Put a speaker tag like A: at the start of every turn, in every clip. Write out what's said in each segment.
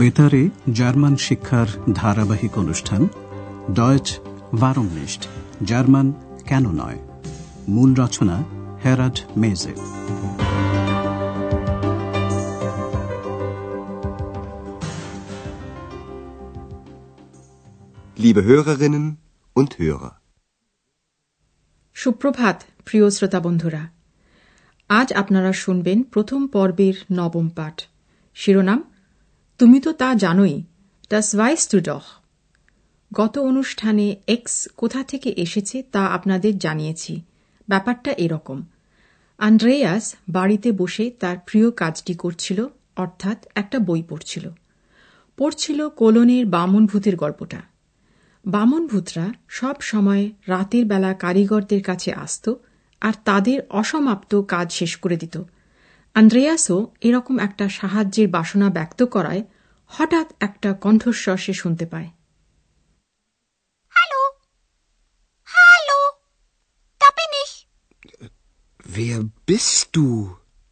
A: বেতারে জার্মান শিক্ষার ধারাবাহিক অনুষ্ঠান ডয়েচ ভারমনিস্ট জার্মান কেন নয়? মূল রচনা হেরাড মেজে।
B: Liebe Hörerinnen und Hörer.
C: সুপ্রভাত প্রিয় শ্রোতা বন্ধুরা। আজ আপনারা শুনবেন প্রথম পর্বের নবম পাঠ। শিরোনাম তুমি তো তা জানোই ডাস ভাইস টু ডহ গত অনুষ্ঠানে এক্স কোথা থেকে এসেছে তা আপনাদের জানিয়েছি। ব্যাপারটা এরকম। আন্দ্রেয়াস বাড়িতে বসে তার প্রিয় কাজটি করছিল, অর্থাৎ একটা বই পড়ছিল। পড়ছিল কোলনের বামন ভূতের গল্পটা। বামন ভূতরা সব সময় রাতের বেলা কারিগরদের কাছে আসত আর তাদের অসমাপ্ত কাজ শেষ করে দিত। আন্দ্রেয়াসও এরকম একটা সাহায্যের বাসনা ব্যক্ত করায় হঠাৎ একটা কণ্ঠস্বর সে শুনতে পায়
D: Hallo? Hallo? Da bin.
B: Wer bist du?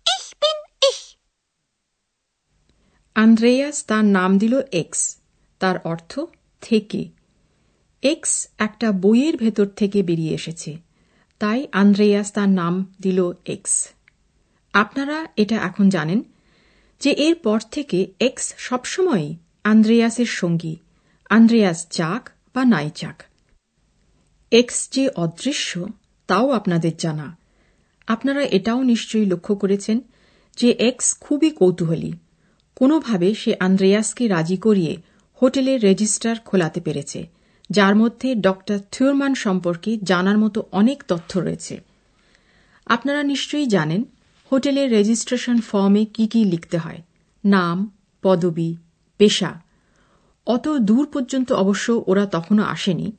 D: Ich bin ich.
C: Andreas তার নাম দিল এক্স তার অর্থ থেকে এক্স একটা বইয়ের ভেতর থেকে বেরিয়ে এসেছে তাই আন্দ্রেয়াস তার নাম দিল এক্স আপনারা এটা এখন জানেন যে এর পর থেকে এক্স সবসময়ই আন্দ্রেয়াসের সঙ্গী, আন্দ্রেয়াস চাক বা নাই চাক এক্স যে অদৃশ্য, তাও আপনাদের জানা। আপনারা এটাও নিশ্চয়ই লক্ষ্য করেছেন যে এক্স খুবই কৌতূহলী। কোনোভাবে সে আন্দ্রেয়াসকে রাজি করিয়ে হোটেলের রেজিস্টার খোলাতে পেরেছে, যার মধ্যে ডক্টর থিওরমান সম্পর্কে জানার মতো অনেক তথ্য রয়েছে। আপনারা নিশ্চয়ই জানেন হোটেলের রেজিস্ট্রেশন ফর্মে কি কি লিখতে হয়? নাম পদবি পেশা। অত দূর পর্যন্ত অবশ্য ওরা তখনও আসেনি।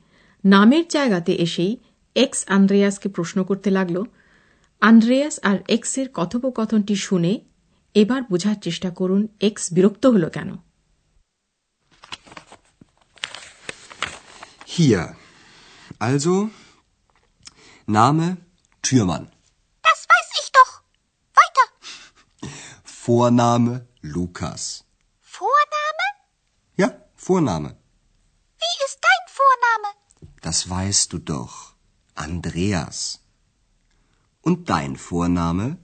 C: নামের জায়গাতে এসেই এক্স আন্দ্রেয়াসকে প্রশ্ন করতে লাগল। আন্দ্রেয়াস আর এক্সের কথোপকথনটি শুনে এবার বোঝার চেষ্টা করুন এক্স বিরক্ত হল কেন?
B: Hier. Also, Name Türmann. Vorname Lukas.
D: Vorname?
B: Ja, Vorname.
D: Wie ist dein Vorname?
B: Das weißt du doch. Andreas. Und dein Vorname?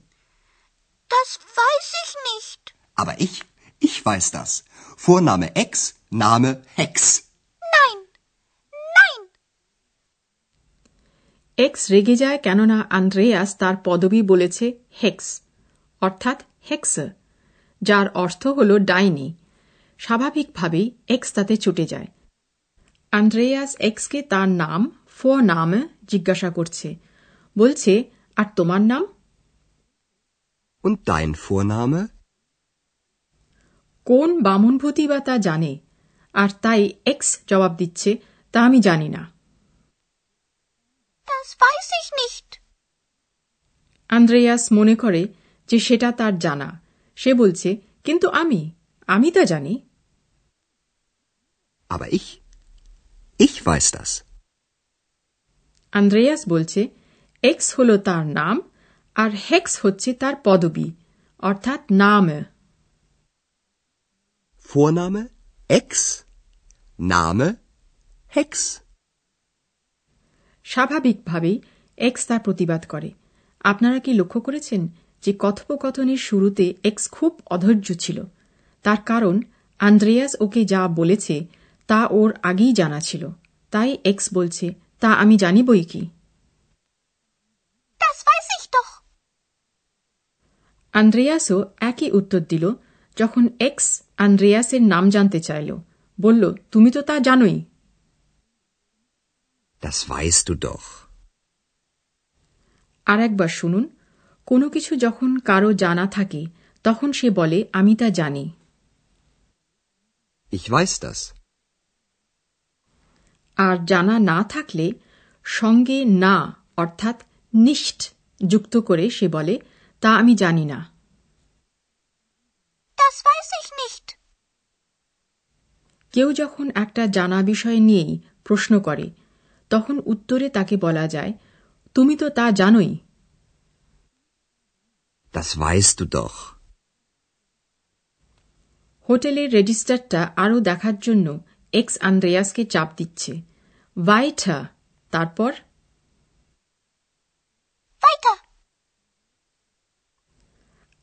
D: Das weiß ich nicht.
B: Aber ich, ich weiß das. Vorname Ex, Name Hex.
D: Nein. Nein.
C: Ex রেগে যায় কেননা Andreas তার পদবি বলেছে hex অর্থাৎ hex যার অর্থ হল ডাইনি। স্বাভাবিকভাবেই এক্স তাতে চটে যায়। আন্দ্রেয়াস এক্সকে তার নাম ফো নামে জিজ্ঞাসা করছে। বলছে আর তোমার নাম?
B: Und dein Vorname?
C: কোন বামনভূতি বা তা জানে আর তাই এক্স জবাব দিচ্ছে তা আমি জানি না।
D: Das weiß ich nicht.
C: Andreas মনে করে যে সেটা তার জানা। সে বলছে কিন্তু আমি? আমি তা জানি।
B: Aber ich, ich weiß das.
C: Andreas বলছে এক্স হল তার নাম আর হেক্স হচ্ছে তার পদবি অর্থাৎ নাম।
B: Vorname? Ex, Name? Hex.
C: স্বাভাবিকভাবেই এক্স তার প্রতিবাদ করে। আপনারা কি লক্ষ্য করেছেন যে কথোপকথনের শুরুতে এক্স খুব অধৈর্য ছিল। তার কারণ আন্দ্রেয়াস ওকে যা বলেছে তা ওর আগেই জানা ছিল। তাই এক্স বলছে তা আমি জানি বই কি?
D: Das weiß
C: আন্দ্রেয়াসও একই উত্তর দিল যখন এক্স আন্দ্রেয়াসের নাম জানতে চাইল। বলল তুমি তো তা জানোই।
B: Das weißt du doch.
C: আর একবার শুনুন। কোনো কিছু যখন কারও জানা থাকে তখন সে বলে আমি তা জানি।
B: Ich weiß das.
C: আর জানা না থাকলে সঙ্গে না অর্থাৎ নিষ্ঠ যুক্ত করে সে বলে তা আমি জানি না।
D: Das weiß ich
C: কেউ যখন একটা জানা বিষয় নিয়েই প্রশ্ন করে তখন উত্তরে তাকে বলা যায় তুমি তো তা জানোই।
B: Das weißt du doch.
C: হোটেলের রেজিস্টারটা আরও দেখার জন্য এক্স আন্দ্রেয়াসকে চাপ দিচ্ছে। ভাইঠা তারপর?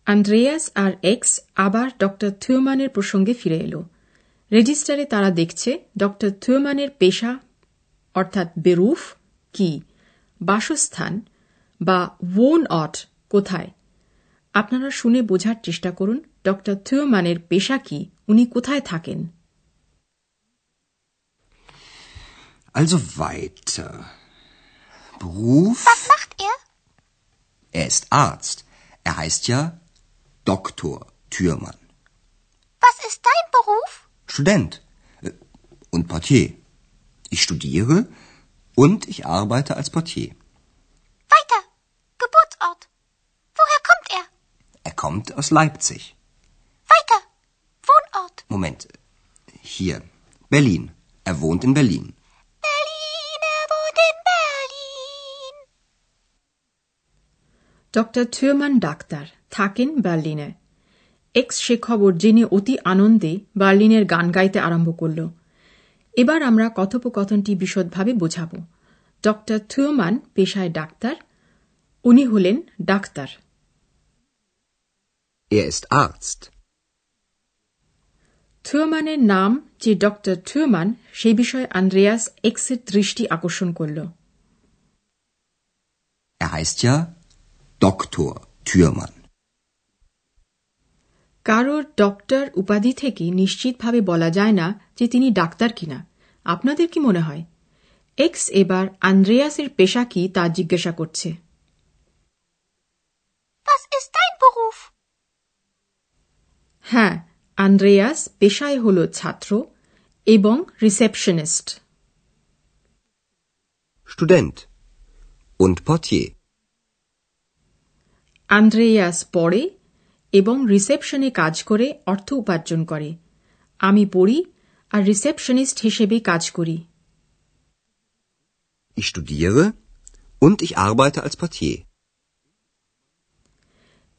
C: আন্দ্রেয়াস আর এক্স আবার ডক্টর থিওমানের প্রসঙ্গে ফিরে এলো। রেজিস্টারে তারা দেখছে ডক্টর থিওমানের পেশা অর্থাৎ বেরুফ কি? বাসস্থান বা ওন অট কোথায়? আপনারা শুনে বোঝার চেষ্টা করুন ডক্টর থিওমানের পেশা কি উনি কোথায় থাকেন
B: Also weiter. Beruf?
D: Was macht er?
B: Er ist Arzt. Er heißt ja Doktor Türmann.
D: Was ist dein Beruf?
B: Student äh, und Portier. Ich studiere und ich arbeite als Portier.
D: Weiter. Geburtsort. Kommt
B: aus Leipzig.
D: Weiter. Wohnort.
B: Moment. Hier. Berlin. Er wohnt in Berlin.
D: Berlin, er wohnt in Berlin.
C: Doctor Theomann doctor থাকেন বার্লিনে x সে খবর জেনে অতি আনন্দে বার্লিনের গান গাইতে আরম্ভ করল এবার আমরা কথোপকথনটি বিশদভাবে বোঝাব ডক্টর থিওমান পেশায় ডাক্তার উনি হলেন ডাক্তার
B: Er ist Arzt.
C: থিওমানের নাম যে ডক্টর থিওমান সে বিষয়ে আন্দ্রেয়াস এক্সের দৃষ্টি আকর্ষণ করল
B: Er heißt ja Doktor Türmann.
C: কারোর ডক্টর উপাধি থেকে নিশ্চিতভাবে বলা যায় না যে তিনি ডাক্তার কিনা আপনাদের কি মনে হয় এক্স এবার আন্দ্রেয়াসের পেশা কি তা জিজ্ঞাসা করছে
D: Was ist dein Beruf?
C: হ্যাঁ আন্দ্রেয়াস পেশায় হল ছাত্র এবং receptionist
B: student und Portier.
C: Andreas পড়ে এবং রিসেপশনে কাজ করে অর্থ উপার্জন করে আমি পড়ি আর রিসেপশনিস্ট হিসেবে কাজ করি
B: Ich studiere und ich arbeite als Portier.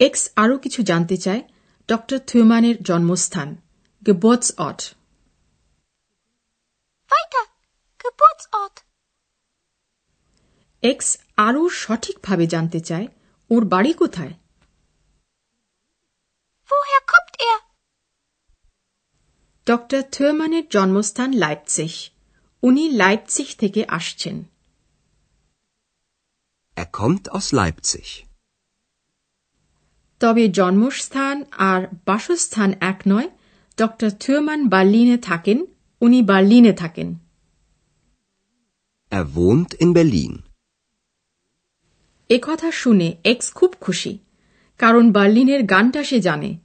C: এক্স আরও কিছু জানতে চায় ডক্টর থিওমানের জন্মস্থান গেবটসঅট
D: Weiter. Geburtsort.
C: এক্স আরও সঠিকভাবে জানতে চায় ওর বাড়ি কোথায়
D: Woher er?
C: ডক্টর থিওমানের জন্মস্থান লাইপসিহ উনি লাইপসিহ থেকে আসছেন
B: Er kommt aus Leipzig.
C: তবে জন্মস্থান আর বাসস্থান এক নয়। ডক্টর থিওমান বার্লিনে থাকেন উনি বার্লিনে থাকেন।
B: Er wohnt in Berlin.
C: একথা শুনে এক্স খুব খুশি কারণ বার্লিনের গানটা সে জানে।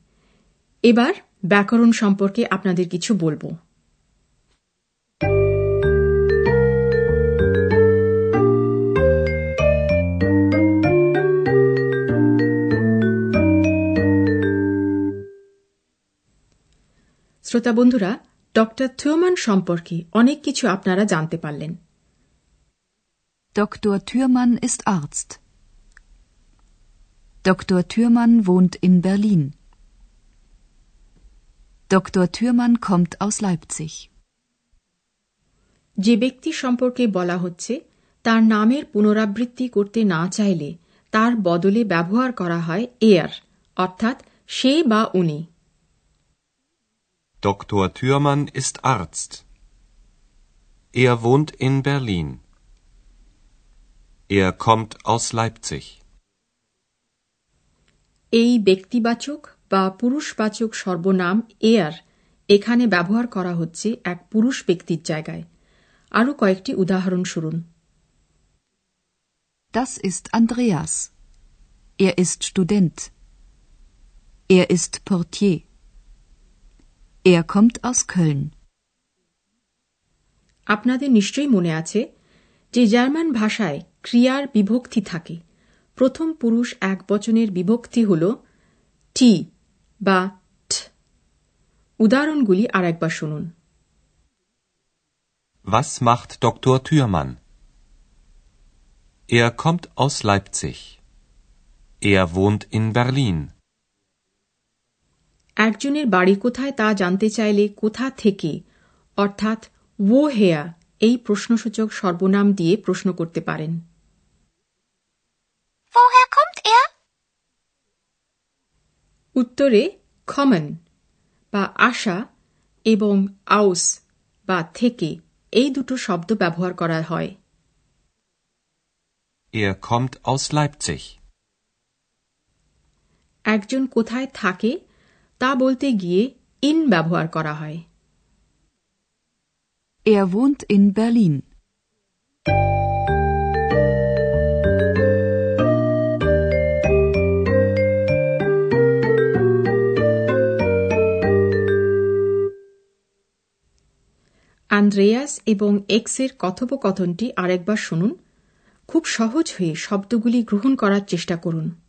C: এবার ব্যাকরণ সম্পর্কে আপনাদের কিছু বলব। শ্রোতা বন্ধুরা ডক্টর থিওমান সম্পর্কে অনেক কিছু আপনারা জানতে পারলেন
E: Dr. Thürmann ist Arzt. Dr. Thürmann wohnt in Berlin. Dr. Thürmann kommt aus Leipzig.
C: যে ব্যক্তি সম্পর্কে বলা হচ্ছে তার নামের পুনরাবৃত্তি করতে না চাইলে তার বদলে ব্যবহার করা হয় এয়ার অর্থাৎ সে বা উনি
F: Dr. Thürmann ist Arzt. Er wohnt in Berlin. Er kommt aus Leipzig.
C: এই ব্যক্তিবাচক বা পুরুষবাচক সর্বনাম এয়ার এখানে ব্যবহার করা হচ্ছে এক পুরুষ ব্যক্তির জায়গায় আরও কয়েকটি উদাহরণ শুনুন
E: Das ist Andreas. Er ist Student. Er ist Portier. Er kommt aus Köln.
C: আপনাদের নিশ্চয়ই মনে আছে যে জার্মান ভাষায় ক্রিয়ার বিভক্তি থাকে প্রথম পুরুষ এক বচনের বিভক্তি হল টি বা ঠ উদাহরণগুলি আর একবার শুনুন
F: Was macht Dr. Thürmann? Er kommt aus Leipzig. Er wohnt in Berlin.
C: একজনের বাড়ি কোথায় তা জানতে চাইলে কোথা থেকে? অর্থাৎ ও হেয়া? এই প্রশ্নসূচক সর্বনাম দিয়ে প্রশ্ন করতে পারেন।
D: Woher kommt er?
C: উত্তরে খমন বা আশা এবং আউস বা থেকে এই দুটো শব্দ ব্যবহার করা হয়।
F: Er kommt aus Leipzig.
C: একজন কোথায় থাকে তা বলতে গিয়ে ইন ব্যবহার করা হয়।
E: Er wohnt in Berlin.
C: Andreas এবং এক্সের কথোপকথনটি আরেকবার শুনুন। খুব সহজ হয়ে শব্দগুলি গ্রহণ করার চেষ্টা করুন।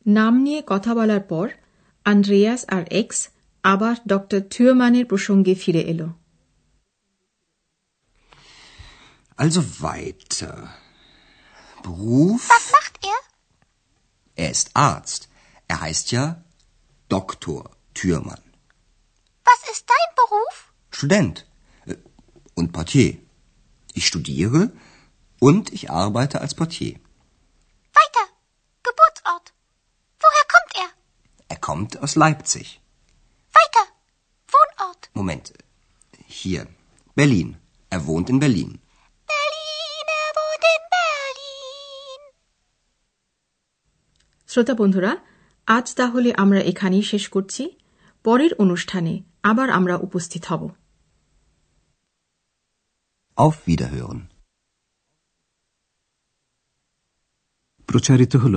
C: নাম নিয়ে কথা বলার পর আন্দ্রেয়াস আর এক্স আবার ডক্টর থিওমানের প্রসঙ্গে ফিরে এলো
B: Also weiter. Beruf?
D: Was macht er?
B: Er ist Arzt. Er heißt ja Doktor Türmann.
D: Was ist dein Beruf?
B: Student. Äh, Und Portier. Ich studiere und ich arbeite als Portier. Er kommt aus Leipzig.
D: Weiter. Wohnort.
B: Moment. Hier. Berlin. Er wohnt in Berlin.
D: Berlin, er wohnt in Berlin.
C: শ্রোতা বন্ধুরা আজ তাহলে আমরা এখানেই শেষ করছি পরের অনুষ্ঠানে আবার আমরা উপস্থিত হব
B: Auf Wiederhören.
A: প্রচারিত হল